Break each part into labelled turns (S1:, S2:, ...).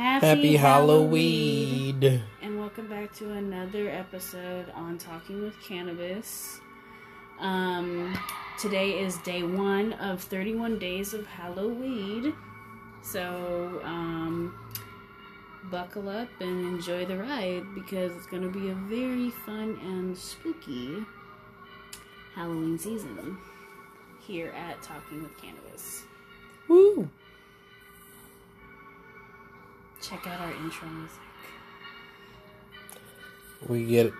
S1: Happy,
S2: Happy
S1: Halloweed.
S2: Halloweed.
S1: And welcome back to another episode on Talking with Cannabis. Um, today is day one of 31 days of Halloweed. So, um, buckle up and enjoy the ride because it's going to be a very fun and spooky Halloween season here at Talking with Cannabis.
S2: Woo.
S1: Check out our intro music.
S2: We get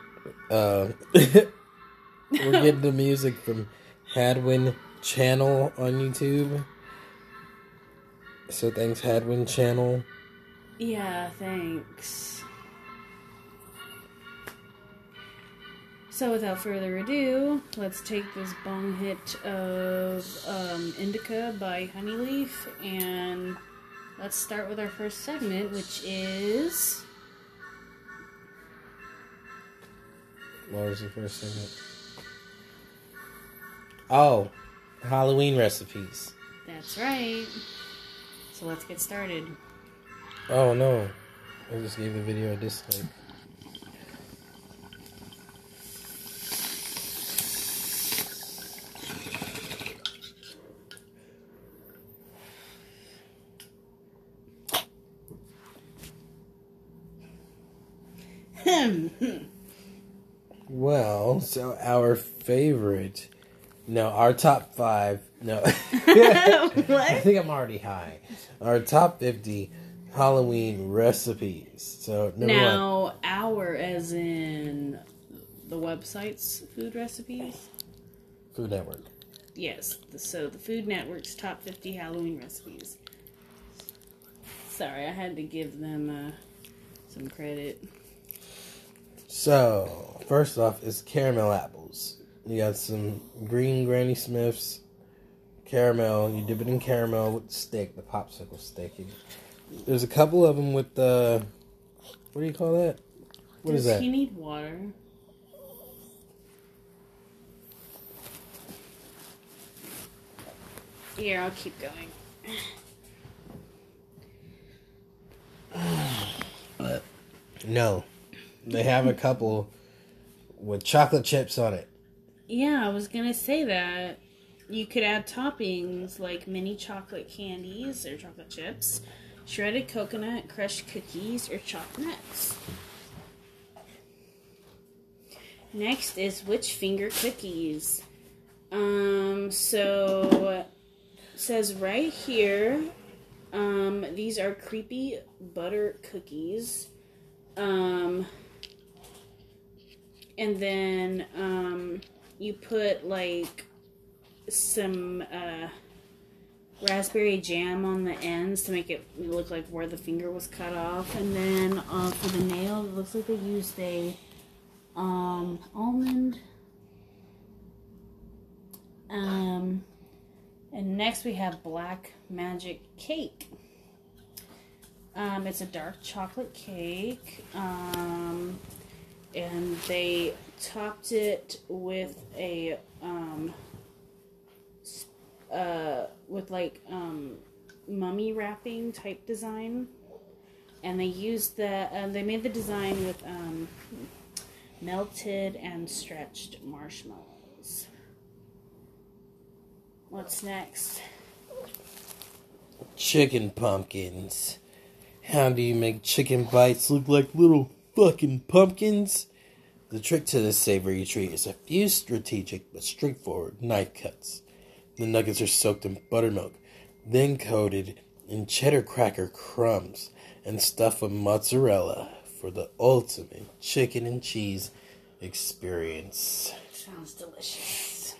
S2: uh we're getting the music from Hadwin channel on YouTube. So thanks Hadwin channel.
S1: Yeah, thanks. So, without further ado, let's take this bong hit of um, Indica by Honeyleaf and let's start with our first segment, which is.
S2: What was the first segment? Oh, Halloween recipes.
S1: That's right. So, let's get started.
S2: Oh no. I just gave the video a dislike. Well, so our favorite, no, our top five, no, I think I'm already high. Our top fifty Halloween recipes. So number one,
S1: Now, our, as in the website's food recipes?
S2: Food Network.
S1: Yes, so the Food Network's top 50 Halloween recipes. Sorry, I had to give them uh, some credit.
S2: So first off is caramel apples. You got some green Granny Smiths, caramel. You dip it in caramel with the stick, the popsicle stick. There's a couple of them with the, what do you call that? What is
S1: Does
S2: that?
S1: he need water? Here, I'll keep going.
S2: No, they have a couple with chocolate chips on it.
S1: Yeah, I was gonna say that. You could add toppings like mini chocolate candies or chocolate chips, shredded coconut, crushed cookies, or chopped nuts. Next is witch finger cookies. Um, so says right here, um, these are creepy butter cookies. Um, and then um, you put like some uh, raspberry jam on the ends to make it look like where the finger was cut off. And then uh, for the nail, it looks like they used a um, almond. Um, and next we have Black Magic Cake. Um, it's a dark chocolate cake. Um, and they topped it with a um, uh, with like um, mummy wrapping type design, and they used the uh, they made the design with um, melted and stretched marshmallows. What's next?
S2: Chicken pumpkins. How do you make chicken bites look like little fucking pumpkins? The trick to this savory treat is a few strategic but straightforward knife cuts. The nuggets are soaked in buttermilk, then coated in cheddar cracker crumbs and stuffed with mozzarella for the ultimate chicken and cheese experience.
S1: Sounds delicious.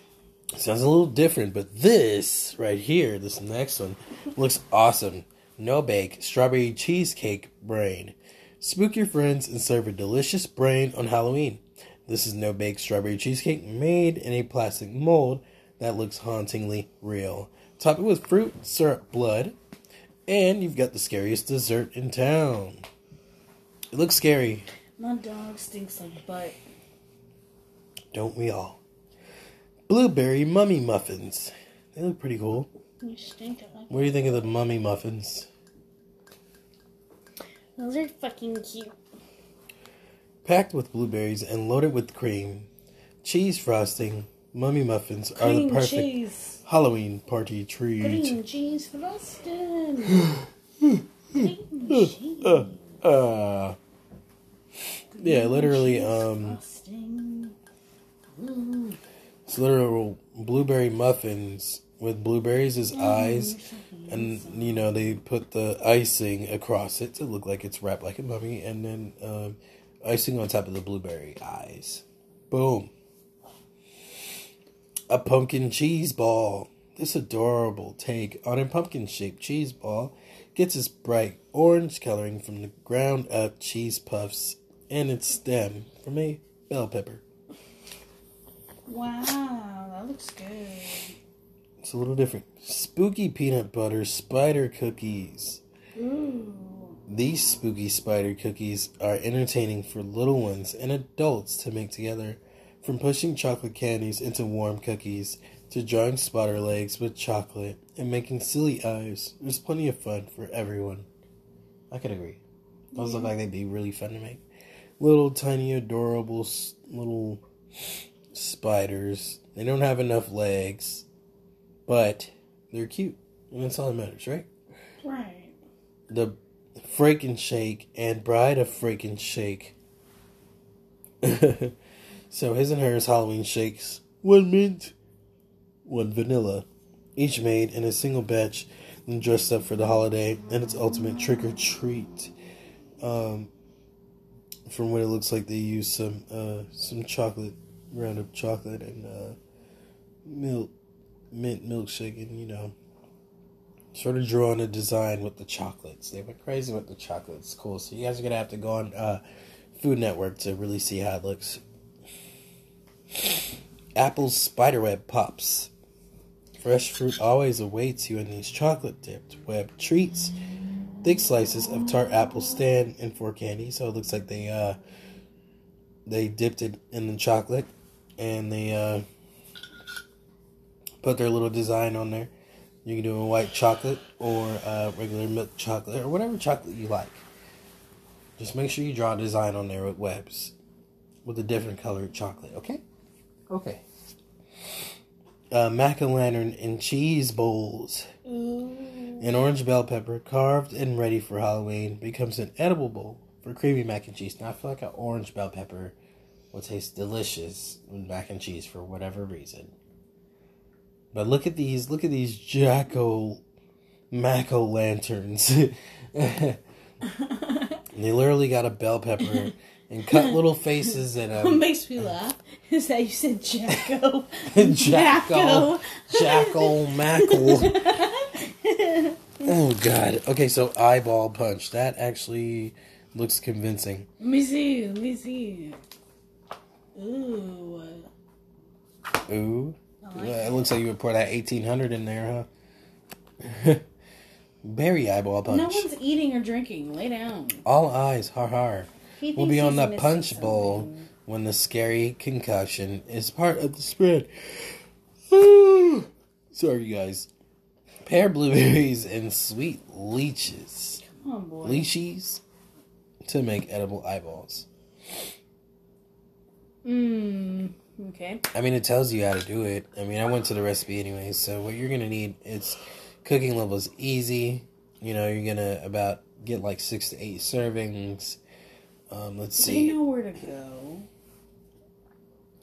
S2: Sounds a little different, but this right here, this next one, looks awesome. No bake, strawberry cheesecake brain. Spook your friends and serve a delicious brain on Halloween. This is no bake strawberry cheesecake made in a plastic mold that looks hauntingly real. Top it with fruit, syrup, blood, and you've got the scariest dessert in town. It looks scary,
S1: My dog stinks like butt.
S2: don't we all? Blueberry mummy muffins. They look pretty cool.
S1: You stink. Like
S2: What do you think of the mummy muffins?
S1: Those are fucking cute.
S2: Packed with blueberries and loaded with cream, cheese frosting, mummy muffins are the perfect
S1: cheese.
S2: Halloween party treat.
S1: Cream cheese frosting. Cream cheese
S2: Uh, uh, yeah, literally, um, it's literal blueberry muffins with blueberries as eyes, and you know they put the icing across it to look like it's wrapped like a mummy, and then um, icing on top of the blueberry eyes. Boom. A pumpkin cheese ball. This adorable take on a pumpkin shaped cheese ball gets its bright orange coloring from the ground up cheese puffs and its stem from a bell pepper.
S1: Wow, that looks good.
S2: It's a little different. Spooky peanut butter spider cookies.
S1: Ooh.
S2: These spooky spider cookies are entertaining for little ones and adults to make together. From pushing chocolate candies into warm cookies to drawing spider legs with chocolate and making silly eyes, there's plenty of fun for everyone. I could agree. Those look like they'd be really fun to make. Little tiny adorable little spiders. They don't have enough legs, but they're cute, and that's all that matters, right?
S1: Right.
S2: the Freakin' Shake and Bride of Freakin' Shake. so his and hers Halloween shakes, one mint, one vanilla, each made in a single batch and dressed up for the holiday and its ultimate trick or treat. Um, from what it looks like, they use some uh, some chocolate, ground up chocolate and uh, milk, mint milkshake, and you know sort of drawing a design with the chocolates. They went crazy with the chocolates. Cool. So you guys are gonna have to go on uh, Food Network to really see how it looks. Apple's spiderweb pops. Fresh fruit always awaits you in these chocolate dipped web treats. Thick slices of tart apple stand and four candy. So it looks like they uh they dipped it in the chocolate and they uh put their little design on there. You can do a white chocolate or uh, regular milk chocolate or whatever chocolate you like. Just make sure you draw a design on there with webs with a different colored chocolate, okay? Okay. Uh, Mac and lantern and cheese bowls.
S1: Ooh.
S2: An orange bell pepper carved and ready for Halloween becomes an edible bowl for creamy mac and cheese. Now, I feel like an orange bell pepper will taste delicious with mac and cheese for whatever reason. But look at these, look at these Jacko Mac o' lanterns. they literally got a bell pepper and cut little faces in
S1: What
S2: them.
S1: makes me laugh is that you said Jacko.
S2: Jacko, Jacko Mackle. Oh God. Okay, so eyeball punch. That actually looks convincing.
S1: Let me see. Let me see. Ooh.
S2: Ooh.
S1: Like
S2: it looks like you would pour that eighteen hundred in there, huh? Berry eyeball punch.
S1: No one's eating or drinking. Lay down.
S2: All eyes, har har. We'll be on the punch bowl
S1: something.
S2: when the scary concussion is part of the spread. Sorry, guys. Pear blueberries and sweet lychees.
S1: Come on, boy.
S2: Leashes to make edible eyeballs.
S1: Mmm. Okay.
S2: I mean, it tells you how to do it. I mean, I went to the recipe anyway. So what you're gonna need, it's cooking level is easy. You know, you're gonna about get like six to eight servings. Um, let's
S1: Do
S2: see.
S1: you know where to go?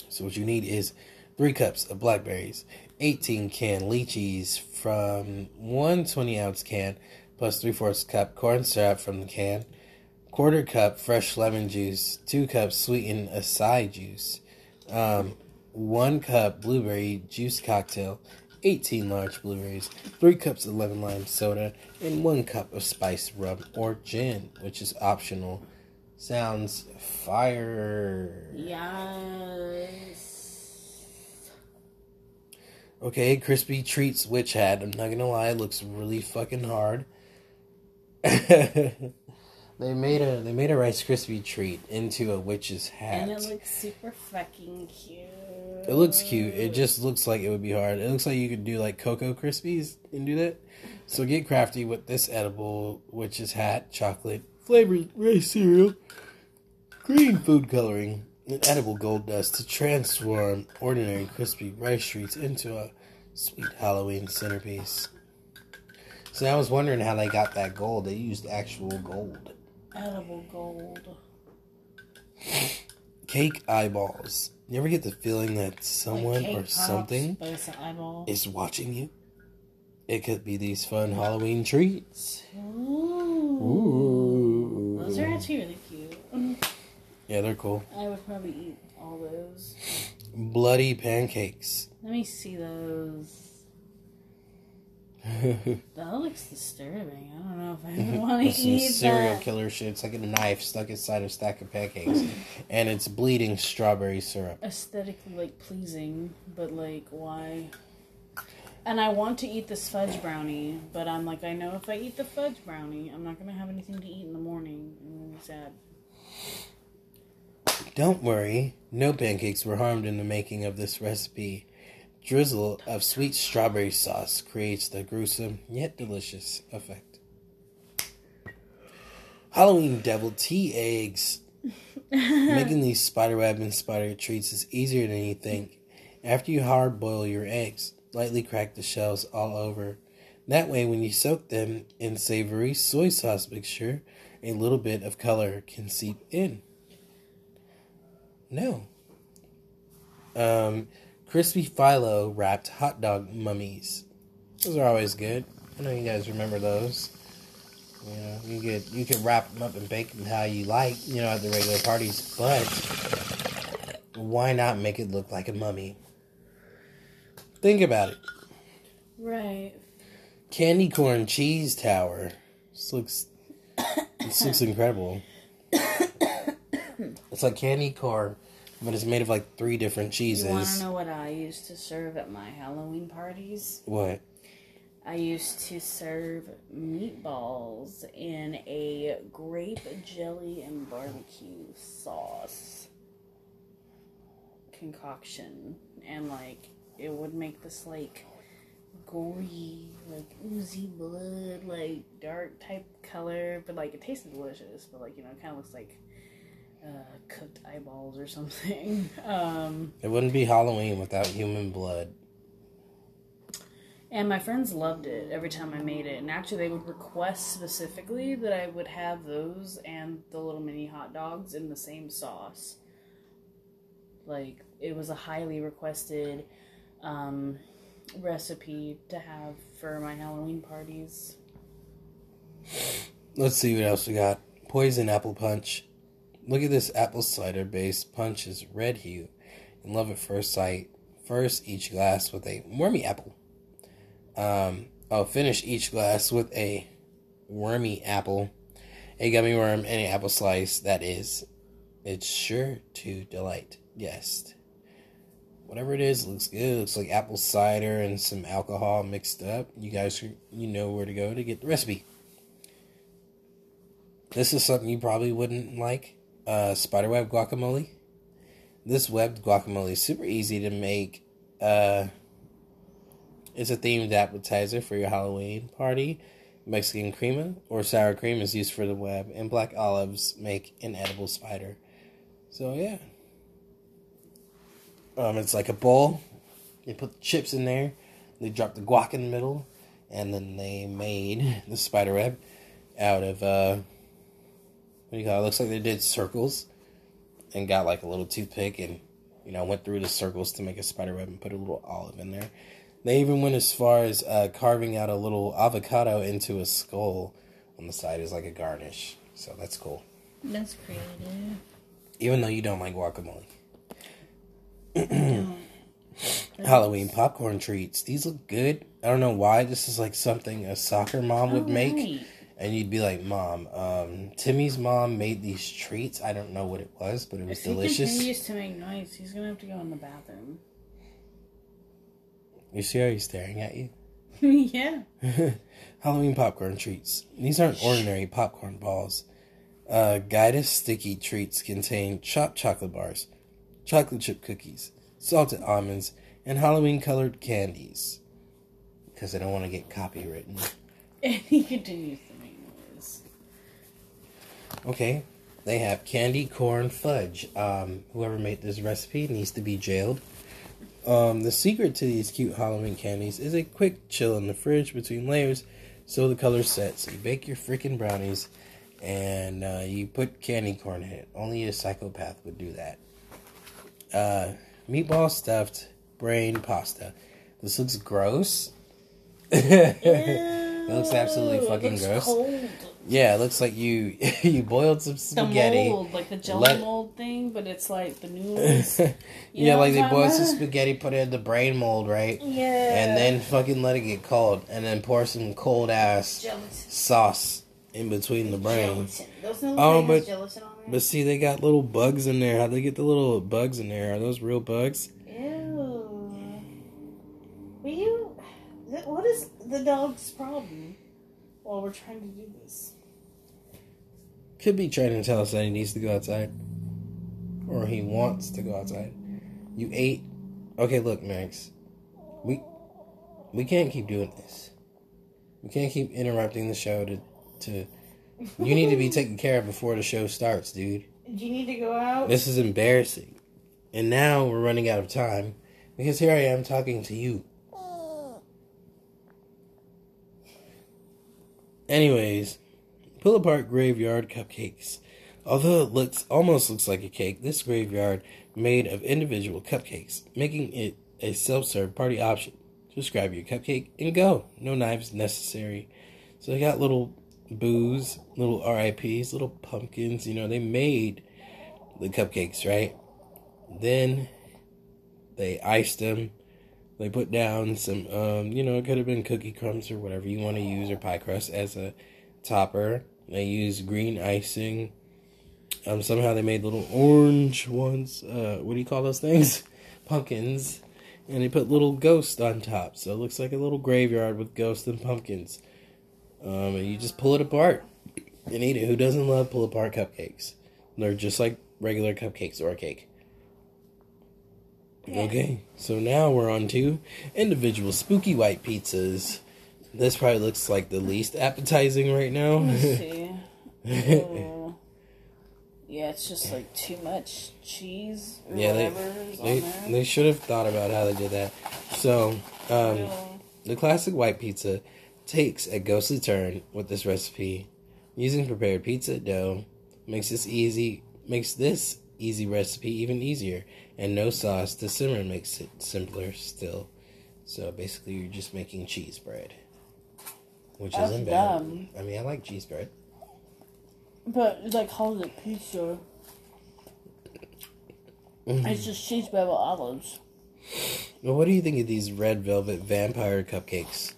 S2: So what you need is three cups of blackberries, 18 can lychees from one 20 ounce can, plus three fourths cup corn syrup from the can, quarter cup fresh lemon juice, two cups sweetened acai juice, um, one cup blueberry juice cocktail, 18 large blueberries, three cups of lemon lime soda, and one cup of spiced rum or gin, which is optional. Sounds fire.
S1: Yes.
S2: Okay, crispy treats witch hat. I'm not gonna lie, it looks really fucking hard. they made a they made a Rice Krispie treat into a witch's hat.
S1: And it looks super fucking cute.
S2: It looks cute. It just looks like it would be hard. It looks like you could do like Cocoa Krispies and do that. So get crafty with this edible witch's hat chocolate flavored rice cereal, green food coloring, and edible gold dust to transform ordinary crispy rice treats into a sweet Halloween centerpiece. So I was wondering how they got that gold. They used actual gold.
S1: Edible gold.
S2: Cake eyeballs. You ever get the feeling that someone
S1: Like
S2: or
S1: pops,
S2: something
S1: But it's an eyeball.
S2: is watching you? It could be these fun Halloween treats.
S1: Ooh. Those are actually really cute.
S2: Yeah, they're cool.
S1: I would probably eat all those.
S2: Bloody pancakes.
S1: Let me see those. That looks disturbing. I don't know if I mm-hmm. want to eat
S2: serial
S1: that.
S2: killer shit. It's like a knife stuck inside a stack of pancakes, and it's bleeding strawberry syrup.
S1: Aesthetically, like pleasing, but like why? And I want to eat this fudge brownie, but I'm like, I know if I eat the fudge brownie, I'm not gonna have anything to eat in the morning. I'm gonna sad.
S2: Don't worry, no pancakes were harmed in the making of this recipe. Drizzle of sweet strawberry sauce creates the gruesome yet delicious effect. Halloween devil tea eggs. Making these spiderweb spider treats is easier than you think. After you hard boil your eggs, lightly crack the shells all over. That way, when you soak them in savory soy sauce mixture, a little bit of color can seep in. No. Um, crispy phyllo wrapped hot dog mummies. Those are always good. I know you guys remember those. You know, you could you could wrap them up and bake them how you like. You know, at the regular parties, but why not make it look like a mummy? Think about it.
S1: Right.
S2: Candy corn cheese tower. This looks this looks incredible. It's like candy corn, but it's made of like three different cheeses.
S1: You want to know what I used to serve at my Halloween parties?
S2: What?
S1: I used to serve meatballs in a grape jelly and barbecue sauce concoction. And like, it would make this like gory, like oozy blood, like dark type color. But like, it tasted delicious. But like, you know, it kind of looks like uh, cooked eyeballs or something. Um,
S2: It wouldn't be Halloween without human blood.
S1: And my friends loved it every time I made it. And actually, they would request specifically that I would have those and the little mini hot dogs in the same sauce. Like, it was a highly requested um, recipe to have for my Halloween parties.
S2: Let's see what else we got. Poison apple punch. Look at this apple cider based punch is red hue and love at first sight. First, each glass with a wormy apple. Um, oh, finish each glass with a wormy apple, a gummy worm, and an apple slice. That is, it's sure to delight guest. Whatever it is, looks good. Looks like apple cider and some alcohol mixed up. You guys, you know where to go to get the recipe. This is something you probably wouldn't like. Uh, spiderweb guacamole. This webbed guacamole is super easy to make. Uh, it's a themed appetizer for your Halloween party. Mexican crema or sour cream is used for the web, and black olives make an edible spider. So yeah, um, it's like a bowl. You put the chips in there. They drop the guac in the middle, and then they made the spider web out of uh, you call it? Looks like they did circles, and got like a little toothpick and you know went through the circles to make a spider web and put a little olive in there. They even went as far as uh, carving out a little avocado into a skull on the side as like a garnish. So that's cool.
S1: That's creative.
S2: Even though you don't like guacamole. Halloween popcorn treats. These look good. I don't know why. This is like something a soccer mom would make.
S1: Alright.
S2: And you'd be like, Mom, um, Timmy's mom made these treats. I don't know what it was, but it was
S1: If he
S2: delicious.
S1: continues to make noise, he's gonna have to go in the bathroom.
S2: You see how he's staring at you?
S1: yeah.
S2: Halloween popcorn treats. These aren't ordinary popcorn balls. Uh, Guidus sticky treats contain chopped chocolate bars, chocolate chip cookies, salted almonds, and Halloween colored candies. Because I don't want to get copywritten.
S1: And he continues to make noise.
S2: Okay, they have candy corn fudge. Um, whoever made this recipe needs to be jailed. Um, the secret to these cute Halloween candies is a quick chill in the fridge between layers so the color sets. You bake your freaking brownies and uh, you put candy corn in it. Only a psychopath would do that. Uh, meatball stuffed brain pasta. This looks gross. it looks absolutely fucking
S1: looks
S2: gross.
S1: Cold.
S2: Yeah, it looks like you you boiled some spaghetti.
S1: The mold, like the jelly
S2: Let-
S1: mold thing, but it's like the noodles.
S2: yeah, like they boiled some spaghetti, put it in the brain mold, right?
S1: yeah.
S2: And then fucking let it get cold, and then pour some cold ass
S1: gelatin.
S2: sauce in between the brain. Oh, but-
S1: gelatin.
S2: But see, they got little bugs in there. How'd they get the little bugs in there? Are those real bugs?
S1: Ew. Will you? What is the dog's problem? While we're trying to do this.
S2: Could be trying to tell us that he needs to go outside, or he wants to go outside. You ate. Okay, look, Max. We we can't keep doing this. We can't keep interrupting the show to to. You need to be taken care of before the show starts, dude.
S1: Do you need to go out?
S2: This is embarrassing. And now we're running out of time because here I am talking to you. Anyways, pull apart graveyard cupcakes. Although it looks almost looks like a cake, this graveyard made of individual cupcakes, making it a self-serve party option. Just grab your cupcake and go. No knives necessary. So they got little booze, little RIPs, little pumpkins. You know, they made the cupcakes, right? Then they iced them. They put down some, um, you know, it could have been cookie crumbs or whatever you want to use or pie crust as a topper. They used green icing. Um, somehow they made little orange ones. Uh, what do you call those things? Pumpkins. And they put little ghosts on top, so it looks like a little graveyard with ghosts and pumpkins. Um, and you just pull it apart and eat it. Who doesn't love pull apart cupcakes? They're just like regular cupcakes or a cake.
S1: Yeah.
S2: Okay, so now we're on to individual spooky white pizzas. This probably looks like the least appetizing right now.
S1: Let's see. Oh. Yeah, it's just like too much cheese or
S2: Yeah, they-
S1: whatever
S2: they,
S1: on there.
S2: they should have thought about how they did that. So, um,
S1: Really.
S2: The classic white pizza takes a ghostly turn with this recipe. Using prepared pizza dough makes this easy makes this easy recipe even easier, and no sauce to simmer makes it simpler still. So basically, you're just making cheese bread, which
S1: That's
S2: isn't bad.
S1: dumb.
S2: I mean, I like cheese bread.
S1: But it's like calling it pizza.
S2: Mm-hmm.
S1: It's just cheese bread with olives.
S2: Well, what do you think of these red velvet vampire cupcakes?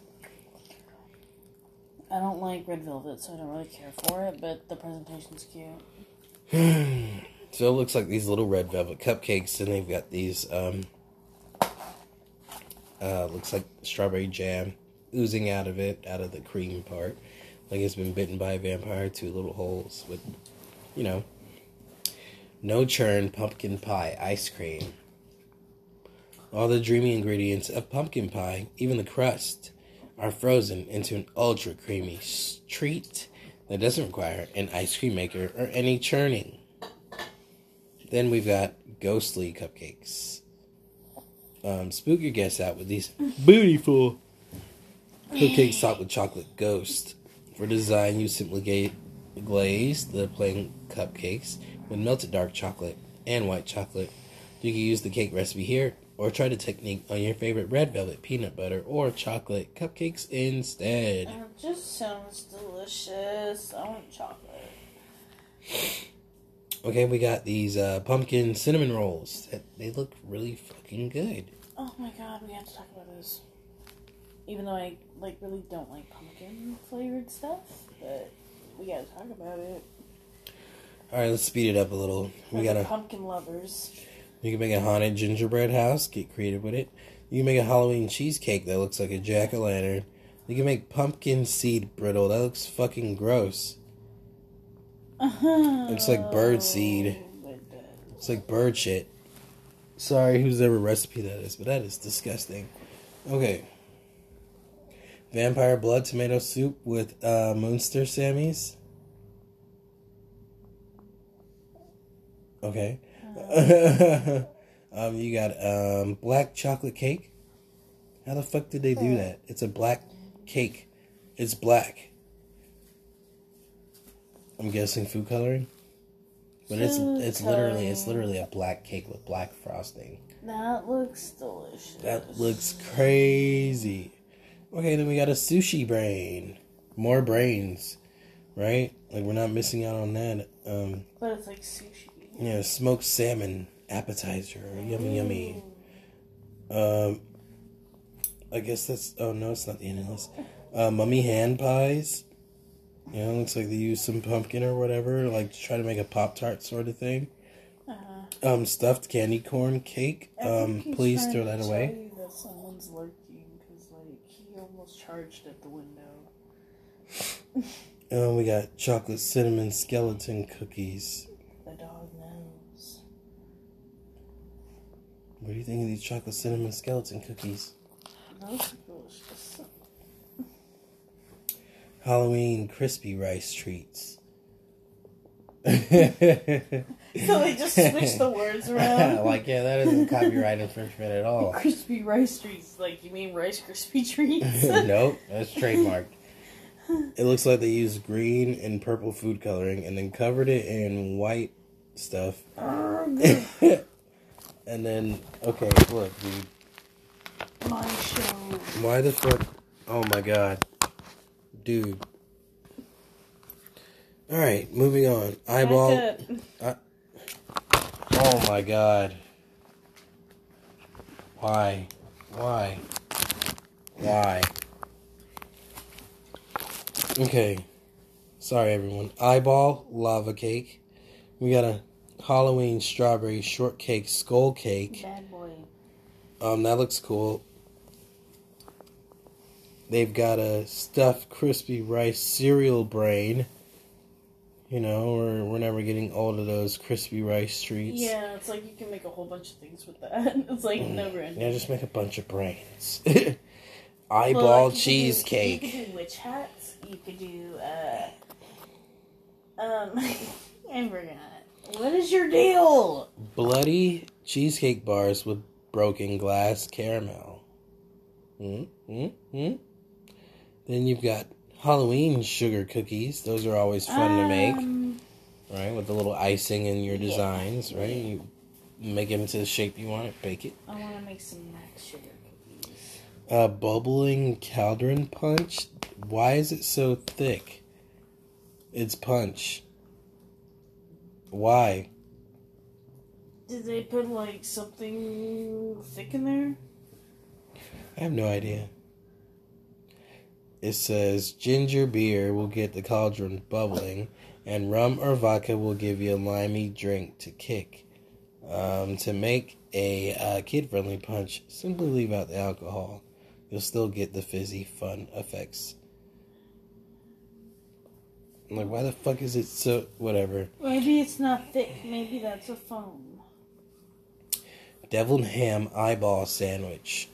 S1: I don't like red velvet, so I don't really care for it, but the presentation's cute.
S2: So it looks like these little red velvet cupcakes, and they've got these. Um, uh, looks like strawberry jam oozing out of it, out of the cream part, like it's been bitten by a vampire. Two little holes with, you know, no churn pumpkin pie ice cream. All the dreamy ingredients of pumpkin pie, even the crust, are frozen into an ultra creamy treat that doesn't require an ice cream maker or any churning. Then we've got ghostly cupcakes. Um, spook your guests out with these beautiful cupcakes topped with chocolate ghost. For design, you simply glaze the plain cupcakes with melted dark chocolate and white chocolate. You can use the cake recipe here, or try the technique on your favorite red velvet, peanut butter, or chocolate cupcakes instead.
S1: It just sounds delicious. I want chocolate.
S2: Okay, we got these uh, pumpkin cinnamon rolls. They look really fucking good.
S1: Oh my god, we have to talk about this. Even though I like really don't like pumpkin flavored stuff, but we gotta talk about it.
S2: All right, let's speed it up a little. We gotta
S1: pumpkin lovers.
S2: You can make a haunted gingerbread house. Get creative with it. You can make a Halloween cheesecake that looks like a jack o' lantern. You can make pumpkin seed brittle. That looks fucking gross.
S1: It's
S2: like bird seed. Oh, it's like bird shit. Sorry, whose ever recipe that is, but that is disgusting. Okay. Vampire blood tomato soup with uh, Munster Sammys. Okay. um, you got um black chocolate cake. How the fuck did they do that? It's a black cake. It's black. I'm guessing food coloring. But it's
S1: Food
S2: it's literally it's literally a black cake with black frosting.
S1: That looks delicious.
S2: That looks crazy. Okay, then we got a sushi brain. More brains, right? Like we're not missing out on that. Um,
S1: But it's like sushi.
S2: yeah, smoked salmon appetizer. Yummy, yummy. Um, I guess that's. Oh no, it's not the end of. Uh, mummy hand pies. You know, looks like they used some pumpkin or whatever, like to try to make a pop tart sort of thing.
S1: Uh-huh.
S2: Um, stuffed candy corn cake.
S1: I
S2: Um, please throw that away.
S1: you that someone's lurking because, like, he almost charged at the window.
S2: Um, we got chocolate cinnamon skeleton cookies.
S1: The dog knows.
S2: What do you think of these chocolate cinnamon skeleton cookies?
S1: Those are delicious.
S2: Halloween crispy rice treats.
S1: So they just switched the words around.
S2: like, yeah, that isn't copyright infringement at all.
S1: Crispy Rice treats. Like, you mean Rice Krispie treats?
S2: nope, that's trademarked. It looks like they used green and purple food coloring and then covered it in white stuff. And then, okay, look, dude.
S1: My show.
S2: Why the fuck? Oh my god. Dude. Alright, moving on. Eyeball.
S1: Back up.
S2: Oh my god. Why? Why? Why? Okay. Sorry, everyone. Eyeball lava cake. We got a Halloween strawberry shortcake skull cake.
S1: Bad boy.
S2: Um, that looks cool. They've got a stuffed crispy rice cereal brain. You know, we're, we're never getting old of those crispy rice treats.
S1: Yeah, it's like you can make a whole bunch of things with that. It's like never ending.
S2: Yeah, just make a bunch of brains.
S1: Well,
S2: Eyeball
S1: like, do-
S2: cheesecake.
S1: you could do witch hats. You could do, uh. Um. I forgot. What is your deal?
S2: Bloody cheesecake bars with broken glass caramel. mm mm mm Then you've got Halloween sugar cookies. Those are always fun to make,
S1: Um,
S2: right? With the little icing in your
S1: Yeah.
S2: designs, right? You make it into the shape you want it, bake it.
S1: I want to make some max sugar cookies.
S2: A bubbling cauldron punch. Why is it so thick? It's punch. Why?
S1: Did they put like something thick in there?
S2: I have no idea. It says ginger beer will get the cauldron bubbling, and rum or vodka will give you a limey drink to kick. Um, to make a uh, kid friendly punch, simply leave out the alcohol. You'll still get the fizzy fun effects. I'm like, why the fuck is it so. Whatever.
S1: Maybe it's not thick. Maybe that's a foam.
S2: Deviled ham eyeball sandwich.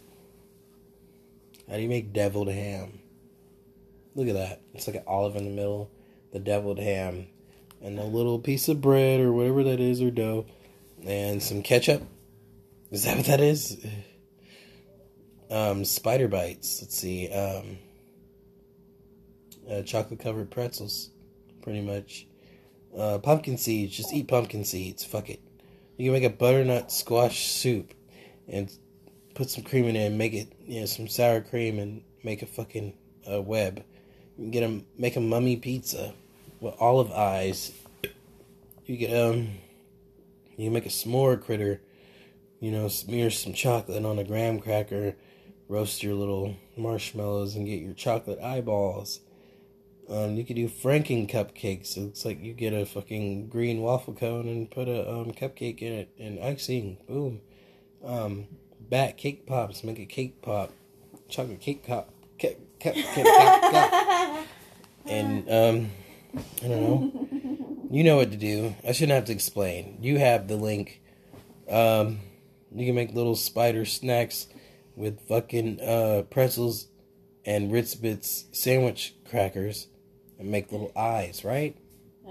S2: How do you make deviled ham? Look at that. It's like an olive in the middle, the deviled ham, and a little piece of bread or whatever that is or dough, and some ketchup. Is that what that is? Um, spider bites. Let's see. Um, uh, chocolate covered pretzels, pretty much. Uh, pumpkin seeds. Just eat pumpkin seeds. Fuck it. You can make a butternut squash soup and put some cream in it and make it, you know, some sour cream and make a fucking uh, web. You get a make a mummy pizza with olive eyes. You get um, you make a s'more critter. You know, smear some chocolate on a graham cracker, roast your little marshmallows, and get your chocolate eyeballs. Um, you could do Franken cupcakes. It looks like you get a fucking green waffle cone and put a um, cupcake in it and icing. Boom. Um, bat cake pops. Make a cake pop. Chocolate cake pop. Cake, cake, cake, cake, cake. And um, I don't know. You know what to do. I shouldn't have to explain. You have the link. Um, you can make little spider snacks with fucking uh, pretzels and Ritz Bits sandwich crackers and make little eyes, right?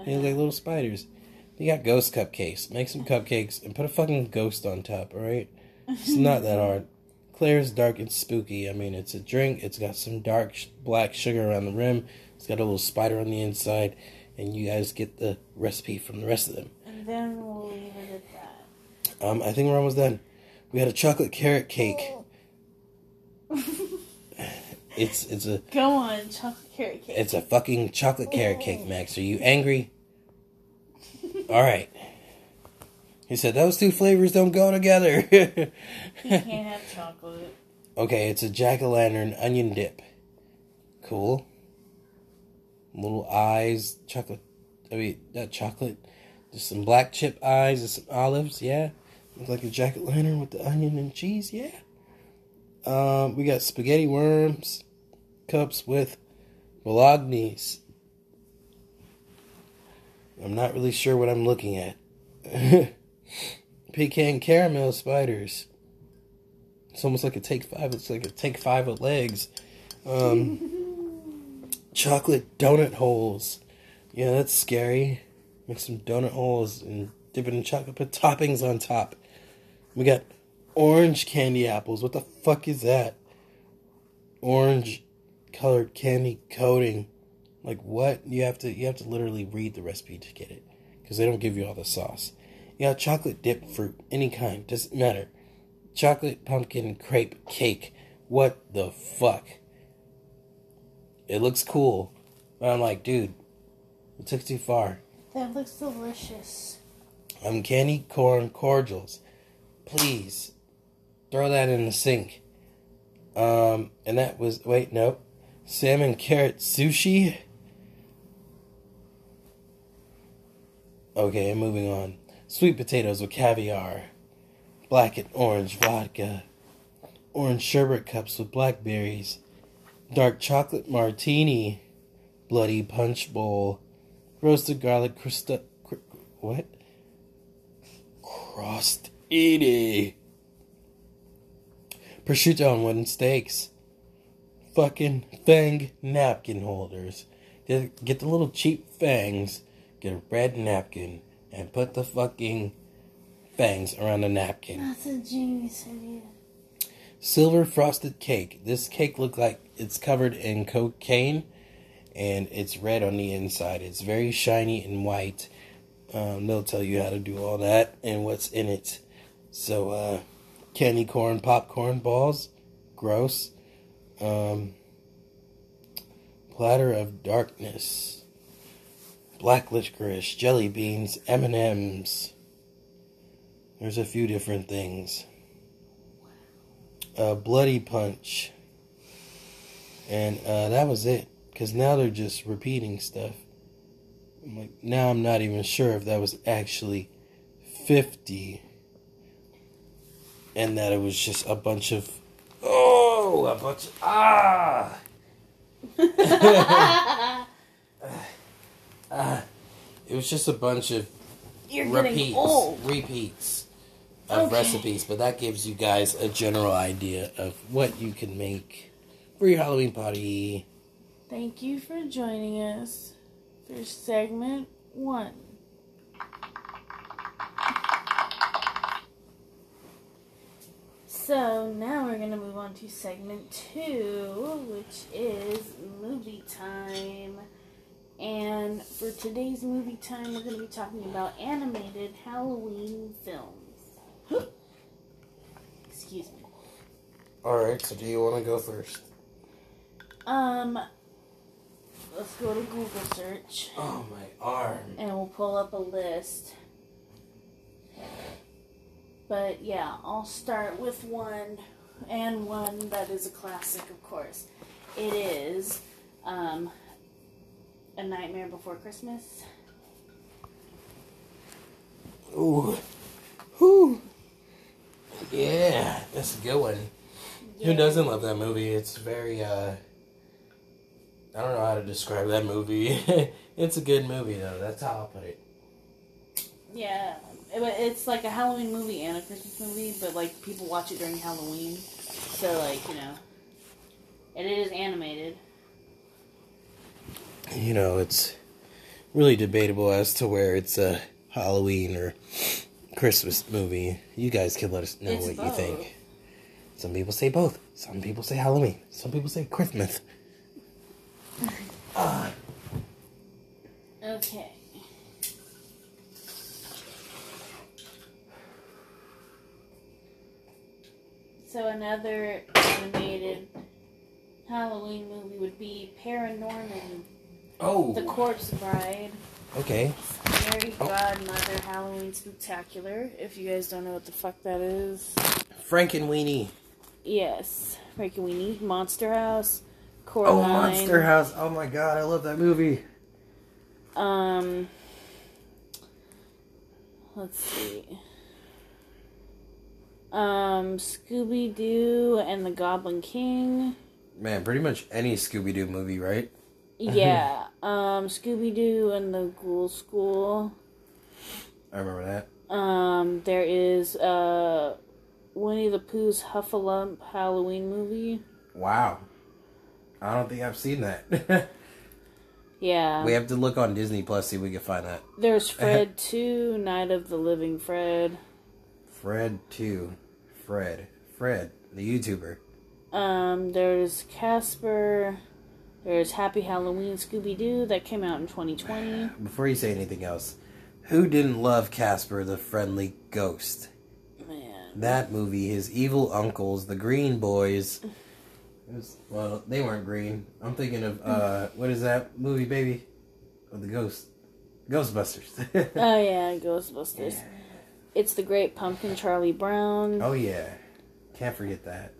S2: They look like little spiders. They got ghost cupcakes. Make some cupcakes and put a fucking ghost on top, alright? It's not that hard. Claire's dark and spooky. I mean, it's a drink. It's got some dark sh- black sugar around the rim. It's got a little spider on the inside. And you guys get the recipe from the rest of them.
S1: And then we'll leave it at that.
S2: Um, I think we're almost done. We had a chocolate carrot cake. It's it's a
S1: Go on, chocolate carrot cake.
S2: it's a fucking chocolate carrot cake, Max. Are you angry? All right. He said those two flavors don't go together.
S1: He can't have chocolate.
S2: okay, it's a jack o' lantern onion dip. Cool. Little eyes, chocolate. I mean, not chocolate. Just some black chip eyes and some olives. Yeah, look like a jack o' lantern with the onion and cheese. Yeah. Um, we got spaghetti worms, cups with bolognese. I'm not really sure what I'm looking at. Pecan caramel spiders. It's almost like a take five. It's like a take five of legs. Um, chocolate donut holes. Yeah, that's scary. Make some donut holes and dip it in chocolate. Put toppings on top. We got orange candy apples. What the fuck is that? Orange colored candy coating. Like what? You have to you have to literally read the recipe to get it because they don't give you all the sauce. You got chocolate dip fruit, any kind, doesn't matter. Chocolate pumpkin crepe cake. What the fuck? It looks cool, but I'm like, dude, it took too far.
S1: That looks delicious.
S2: Um, candy corn cordials. Please throw that in the sink. Um, and that was wait no, salmon carrot sushi. Okay, moving on. Sweet potatoes with caviar, black and orange vodka, orange sherbet cups with blackberries, dark chocolate martini, bloody punch bowl, roasted garlic crust. Cr- what? Crostini. Prosciutto on wooden steaks. Fucking fang napkin holders. Get get the little cheap fangs, get a red napkin, and put the fucking fangs around the napkin.
S1: That's a genius idea.
S2: Silver frosted cake. This cake looked like it's covered in cocaine and it's red on the inside. It's very shiny and white. Um, they'll tell you how to do all that and what's in it. So, uh, candy corn popcorn balls. Gross. Um, platter of darkness. Black licorice, jelly beans, M&Ms. There's a few different things uh, Bloody Punch. And uh, that was it. Because now they're just repeating stuff. I'm like, now I'm not even sure if that was actually 50. And that it was just a bunch of. Oh, a bunch of. Ah! Ah. it was just a bunch of
S1: You're
S2: repeats. Repeats of
S1: Okay.
S2: recipes, but that gives you guys a general idea of what you can make for your Halloween party.
S1: Thank you for joining us for segment one. So now we're gonna move on to segment two, which is movie time. And for today's movie time, we're gonna be talking about animated Halloween films. Excuse me.
S2: Alright, so do you want to go first?
S1: Um, let's go to Google search.
S2: Oh, my arm.
S1: and we'll pull up a list. But yeah, I'll start with one, and one that is a classic, of course. It is um, A Nightmare Before Christmas.
S2: Ooh. Whew. Yeah, that's a good one. Who doesn't love that movie? It's very, uh. I don't know how to describe that movie. it's a good movie, though. That's how I'll put it.
S1: Yeah, it- but it's like a Halloween movie and a Christmas movie, but like people watch it during Halloween. So, like, you know. And it is animated.
S2: You know, it's really debatable as to where it's a Halloween or Christmas movie. You guys can let us know
S1: It's
S2: what you think. Some people say both. Some people say Halloween. Some people say Christmas. Ah,
S1: Okay. So another animated Halloween movie would be Paranorman,
S2: oh,
S1: The Corpse Bride,
S2: okay.
S1: Mary
S2: Oh.
S1: Godmother Halloween Spectacular. If you guys don't know what the fuck that is, Frank and
S2: Frankenweenie.
S1: yes, Frankie Weenie, Monster House,
S2: Oh, Monster House. Oh my god, I love that movie.
S1: Um, let's see. Um, Scooby Doo and the Goblin King.
S2: Man, pretty much any Scooby Doo movie, right?
S1: Yeah. um, Scooby Doo and the Ghoul School.
S2: I remember that.
S1: Um, there is uh, Winnie the Pooh's Heffalump Halloween movie.
S2: Wow. I don't think I've seen that.
S1: Yeah.
S2: we have to look on Disney Plus see if we can find that.
S1: There's Fred 2, Night of the Living Fred.
S2: Fred 2. Fred. Fred, the YouTuber.
S1: Um, there's Casper. There's Happy Halloween Scooby Doo that came out in 2020.
S2: Before you say anything else, who didn't love Casper the Friendly Ghost?
S1: Man.
S2: That movie, his evil uncles, the Green Boys. Was, well, they weren't green. I'm thinking of uh, what is that movie, baby? Of the Ghost, Ghostbusters.
S1: Oh yeah, Ghostbusters. It's the Great Pumpkin, Charlie Brown.
S2: oh yeah, can't forget that.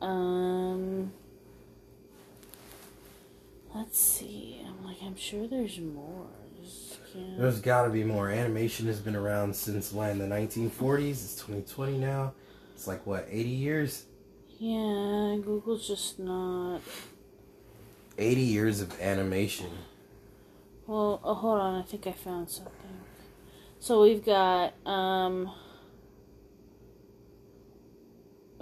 S1: Um, let's see. I'm like, I'm sure there's more. Can't-
S2: There's got to be more. Animation has been around since when? The 1940s. It's 2020 now. It's like what, 80 years?
S1: Yeah, Google's just not.
S2: 80 years of animation.
S1: Well, oh, hold on. I think I found something. So we've got um.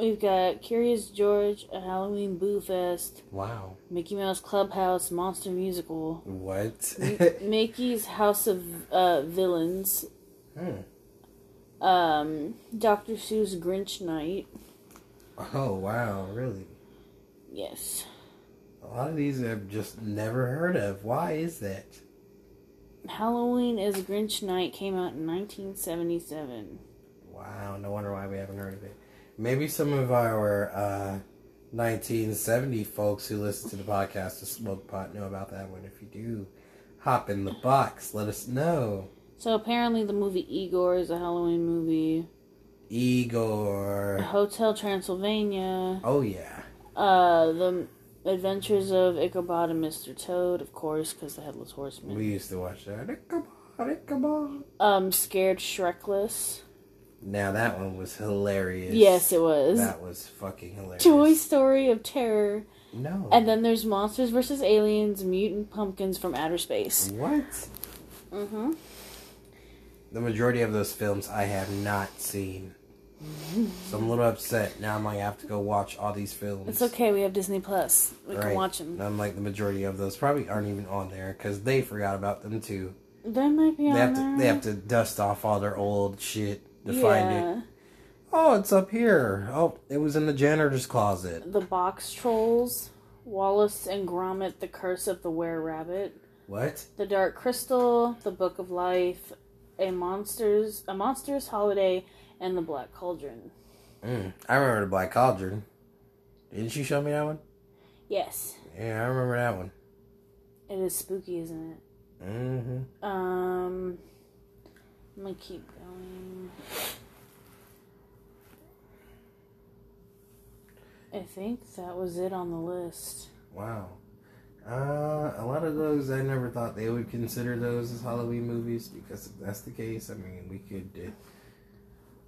S1: We've got Curious George, a Halloween Boo Fest,
S2: Wow.
S1: Mickey Mouse Clubhouse, Monster Musical,
S2: What?
S1: M- Mickey's House of uh, Villains,
S2: Hmm.
S1: um, Dr. Seuss Grinch Night.
S2: Oh wow, really?
S1: Yes.
S2: A lot of these I've just never heard of. Why is that?
S1: Halloween is Grinch Night came out in 1977.
S2: Wow, no wonder why we haven't heard of it. Maybe some of our uh, 1970 folks who listen to the podcast to Smoke Pot know about that one. If you do, hop in the box. Let us know.
S1: So apparently the movie Igor is a Halloween movie.
S2: Igor.
S1: Hotel Transylvania.
S2: Oh yeah.
S1: Uh, the Adventures of Ichabod and Mr. Toad, of course, because the Headless Horseman.
S2: We used to watch that. Ichabod, Ichabod.
S1: Um, Scared Shrekless.
S2: Now that one was hilarious.
S1: Yes, it was.
S2: That was fucking hilarious.
S1: Toy Story of Terror.
S2: No.
S1: And then there's Monsters vs. Aliens, Mutant Pumpkins from Outer Space.
S2: what?
S1: Mm-hmm.
S2: The majority of those films I have not seen. So I'm a little upset. Now I'm like, I have to go watch all these films.
S1: It's okay, we have Disney Plus. We can watch them.
S2: And I'm like, the majority of those probably aren't even on there because they forgot about them too.
S1: They might be on
S2: have
S1: there.
S2: to they have to dust off all their old shit to find it.
S1: yeah.
S2: Oh, it's up here. Oh, it was in the janitor's closet.
S1: The Box Trolls, Wallace and Gromit, The Curse of the Were Rabbit,
S2: What?
S1: The Dark Crystal, The Book of Life, a monsters a monsters holiday, and the Black Cauldron.
S2: Mm, I remember the Black Cauldron. Didn't you show me that one?
S1: Yes,
S2: Yeah, I remember that one.
S1: it is spooky, isn't it?
S2: Mm-hmm.
S1: Um, I'm gonna keep going. I think that was it on the list.
S2: Wow. Uh, a lot of those I never thought they would consider those as Halloween movies because if that's the case, I mean, we could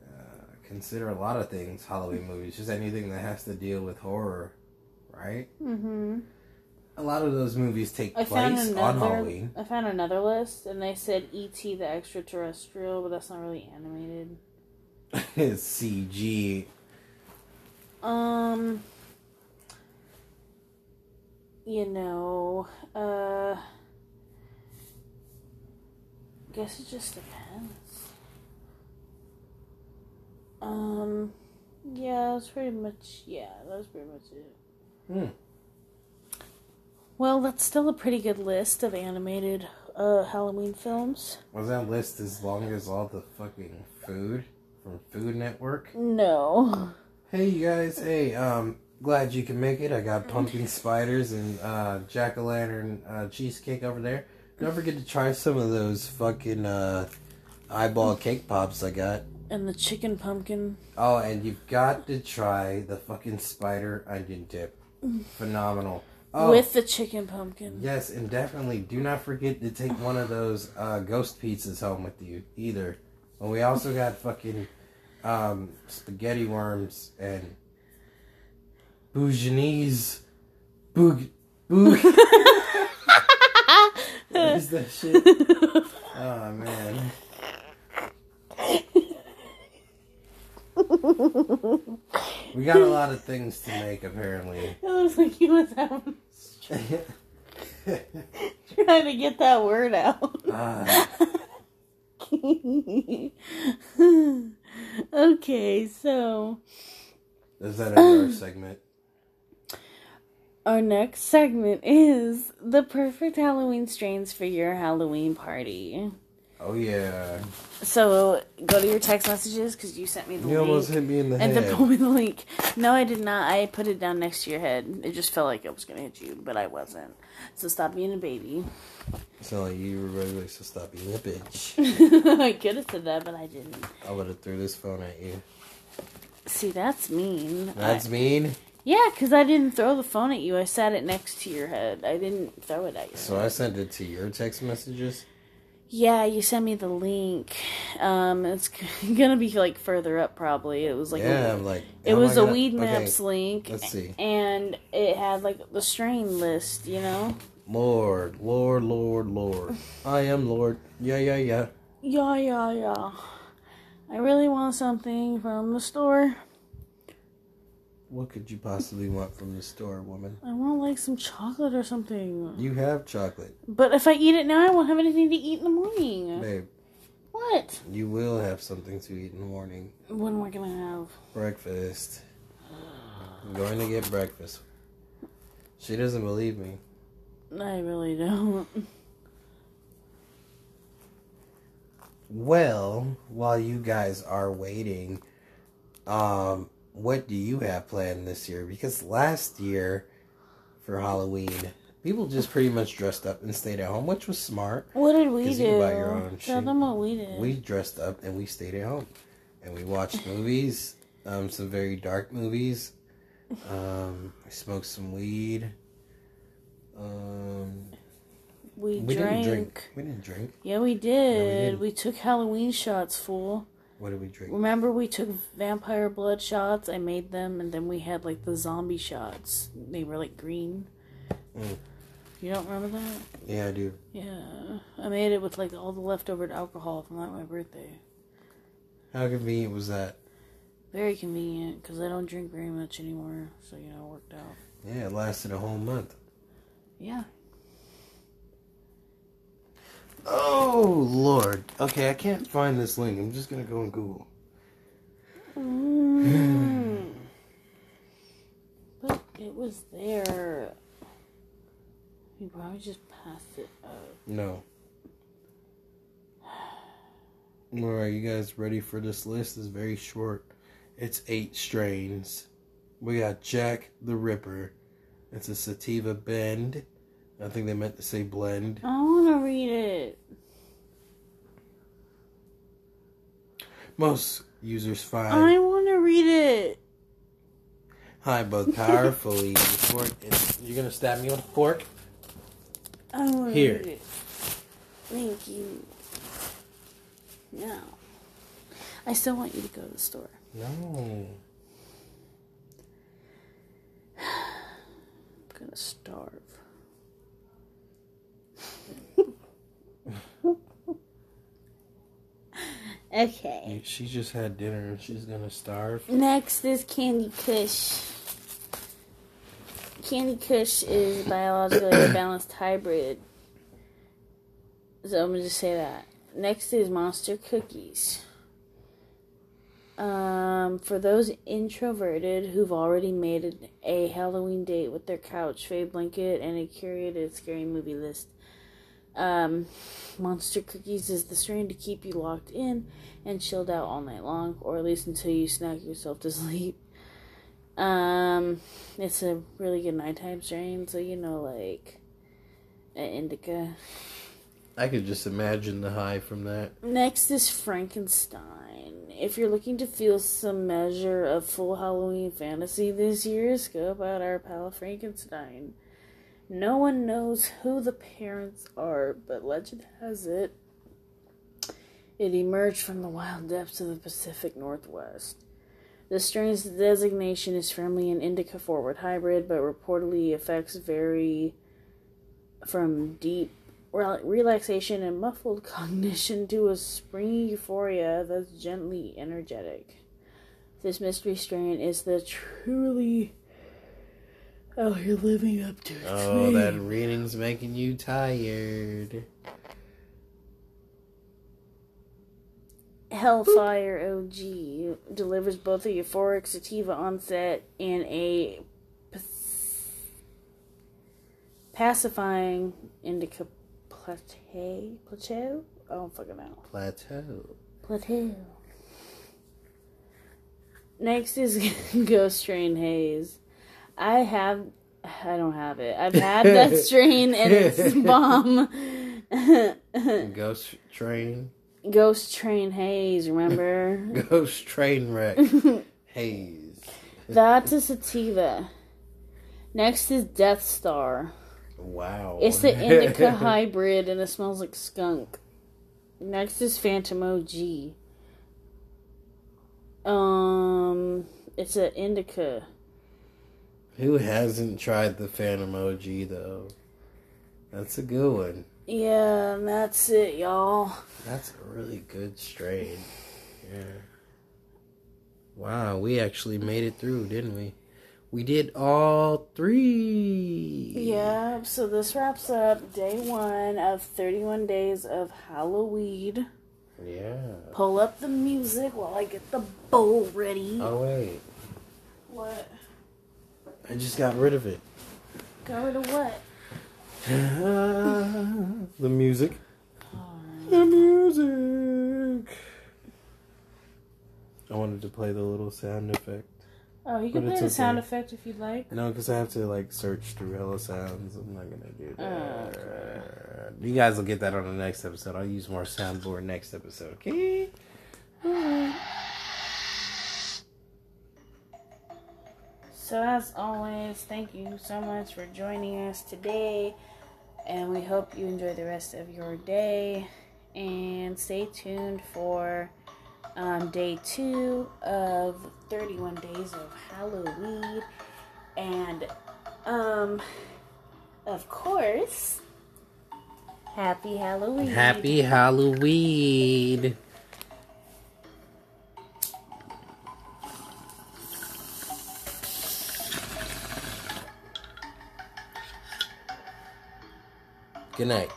S2: uh, consider a lot of things Halloween movies, just anything that has to deal with horror, right?
S1: Mm-hmm.
S2: A lot of those movies take
S1: I
S2: place on. Halloween.
S1: I found another list, and they said E.T. the extraterrestrial, but that's not really animated.
S2: CG.
S1: Um, you know, uh, guess it just depends. Um, yeah, that's pretty much. Yeah, that's pretty much it.
S2: Hmm.
S1: Well, that's still a pretty good list of animated uh, Halloween films.
S2: Was that list as long as all the fucking food from Food Network?
S1: No.
S2: Hey you guys, hey, um, glad you can make it. I got pumpkin spiders and uh, jack o' lantern uh, cheesecake over there. Don't forget to try some of those fucking uh, eyeball cake pops I got.
S1: And the chicken pumpkin.
S2: Oh, and you've got to try the fucking spider onion dip. Phenomenal. Oh,
S1: With the chicken pumpkin.
S2: yes, and definitely do not forget to take one of those uh, ghost pizzas home with you either. And we also got fucking um, spaghetti worms and bouginese. Boog. Boog. what is that shit? Oh, man. We got a lot of things to make, apparently.
S1: It looks like he was having, trying to get that word out.
S2: Ah.
S1: okay, so
S2: Is that another segment?
S1: our next segment is the perfect Halloween strains for your Halloween party.
S2: Oh yeah.
S1: So go to your text messages because you sent me the
S2: You
S1: link.
S2: almost hit me in the
S1: and
S2: head.
S1: then pull me the link. No, I did not. I put it down next to your head. It just felt like I was gonna hit you, but I wasn't. So stop being a baby.
S2: Sound like you were ready to stop being a bitch.
S1: I could have said that, but I didn't.
S2: I would have threw this phone at you.
S1: See, that's mean.
S2: That's
S1: I-
S2: mean.
S1: yeah, because I didn't throw the phone at you. I sat it next to your head. I didn't throw it at you.
S2: So I sent it to your text messages.
S1: Yeah, you sent me the link. Um, it's gonna be like further up probably. It was like
S2: yeah,
S1: a,
S2: I'm like.
S1: it was a
S2: gonna-
S1: weed
S2: okay,
S1: maps link.
S2: let's see.
S1: And it had like the strain list. You know.
S2: Lord, Lord, Lord, Lord. I am Lord. Yeah, yeah, yeah.
S1: Yeah, yeah, yeah. I really want something from the store.
S2: What could you possibly want from the store, woman?
S1: I want like some chocolate or something.
S2: You have chocolate,
S1: But if I eat it now, I won't have anything to eat in the morning.
S2: babe.
S1: What?
S2: You will have something to eat in the morning.
S1: What am I gonna have?
S2: Breakfast. I'm going to get breakfast. She doesn't believe me.
S1: I really don't.
S2: Well, while you guys are waiting, um, what do you have planned this year? Because last year for Halloween, people just pretty much dressed up and stayed at home, which was smart.
S1: What did we do?
S2: you buy your own
S1: Tell them what we did.
S2: We dressed up and we stayed at home, and we watched movies, um, some very dark movies. Um, we smoked some weed. Um,
S1: we,
S2: we
S1: drank.
S2: didn't drink. We didn't drink.
S1: Yeah, we did.
S2: didn't.
S1: we took Halloween shots, fool.
S2: What did we drink?
S1: Remember we took vampire blood shots? I made them, and then we had like the zombie shots. They were like green.
S2: Mm.
S1: You don't remember that?
S2: Yeah, I do.
S1: Yeah, I made it with like all the leftover alcohol from like my birthday.
S2: How convenient was that?
S1: Very convenient because I don't drink very much anymore, so you know it worked out.
S2: Yeah, it lasted a whole month.
S1: Yeah.
S2: Oh Lord. Okay, I can't find this link. I'm just gonna go on Google.
S1: Mm. but it was there. You probably just passed it up.
S2: No. Alright, you guys ready for this list? It's very short. It's eight strains. We got Jack the Ripper. It's a sativa bend. I think they meant to say blend.
S1: I want to read it.
S2: Most users find
S1: I want to read it.
S2: high both powerfully. fork. You're gonna stab me with a fork?
S1: I want to
S2: Here.
S1: read it. Thank you. No. I still want you to go to the store.
S2: No.
S1: I'm gonna starve. Okay.
S2: She just had dinner and she's gonna starve.
S1: Next is Candy Kush. Candy Kush is biologically balanced hybrid. So I'm gonna just say that. next is Monster Cookies. Um, for those introverted who've already made a Halloween date with their couch, fave blanket, and a curated scary movie list, um, Monster Cookies is the strain to keep you locked in and chilled out all night long, or at least until you snack yourself to sleep. Um, it's a really good nighttime strain, so you know, like an indica.
S2: I could just imagine the high from that.
S1: Next is Frankenstein. If you're looking to feel some measure of full Halloween fantasy this year, scope out our pal Frankenstein. No one knows who the parents are, but legend has it it emerged from the wild depths of the Pacific Northwest. The strain's designation is firmly an indica forward hybrid, but reportedly effects vary from deep relaxation and muffled cognition to a springy euphoria that's gently energetic. This mystery strain is the truly. Oh, you're living up to it.
S2: Oh, that reading's making you tired.
S1: Hellfire OG delivers both a euphoric sativa onset and a pacifying indica plateau. Plateau? I don't fucking know.
S2: Plateau.
S1: Plateau. Next is Ghost Strain Haze. I have. I don't have it. I've had that strain and it's bomb.
S2: Ghost Train.
S1: Ghost Train Haze, remember?
S2: Ghost Train Wreck Haze.
S1: That's a sativa. Next is Death Star.
S2: Wow.
S1: It's the indica hybrid and it smells like skunk. Next is Phantom OG. Um, it's an indica.
S2: Who hasn't tried the Phantom OG though? That's a good one.
S1: Yeah, and that's it, y'all.
S2: That's a really good strain. Yeah. Wow, we actually made it through, didn't we? We did all three.
S1: Yeah, so this wraps up day one of 31 days of Halloweed.
S2: Yeah.
S1: Pull up the music while I get the bowl ready.
S2: Oh, wait.
S1: What?
S2: I just got rid of it.
S1: Got rid of what?
S2: the music. The music. I wanted to play the little sound effect.
S1: Oh, you can play the sound effect if you'd like.
S2: No, because I have to like search through Hello Sounds. I'm not gonna do that.
S1: Oh,
S2: You guys will get that on the next episode. I'll use more soundboard next episode. Okay.
S1: So, as always, thank you so much for joining us today. And we hope you enjoy the rest of your day. And stay tuned for um, day two of 31 days of Halloweed. And, um, of course, happy Halloween.
S2: Happy Halloween. Good night.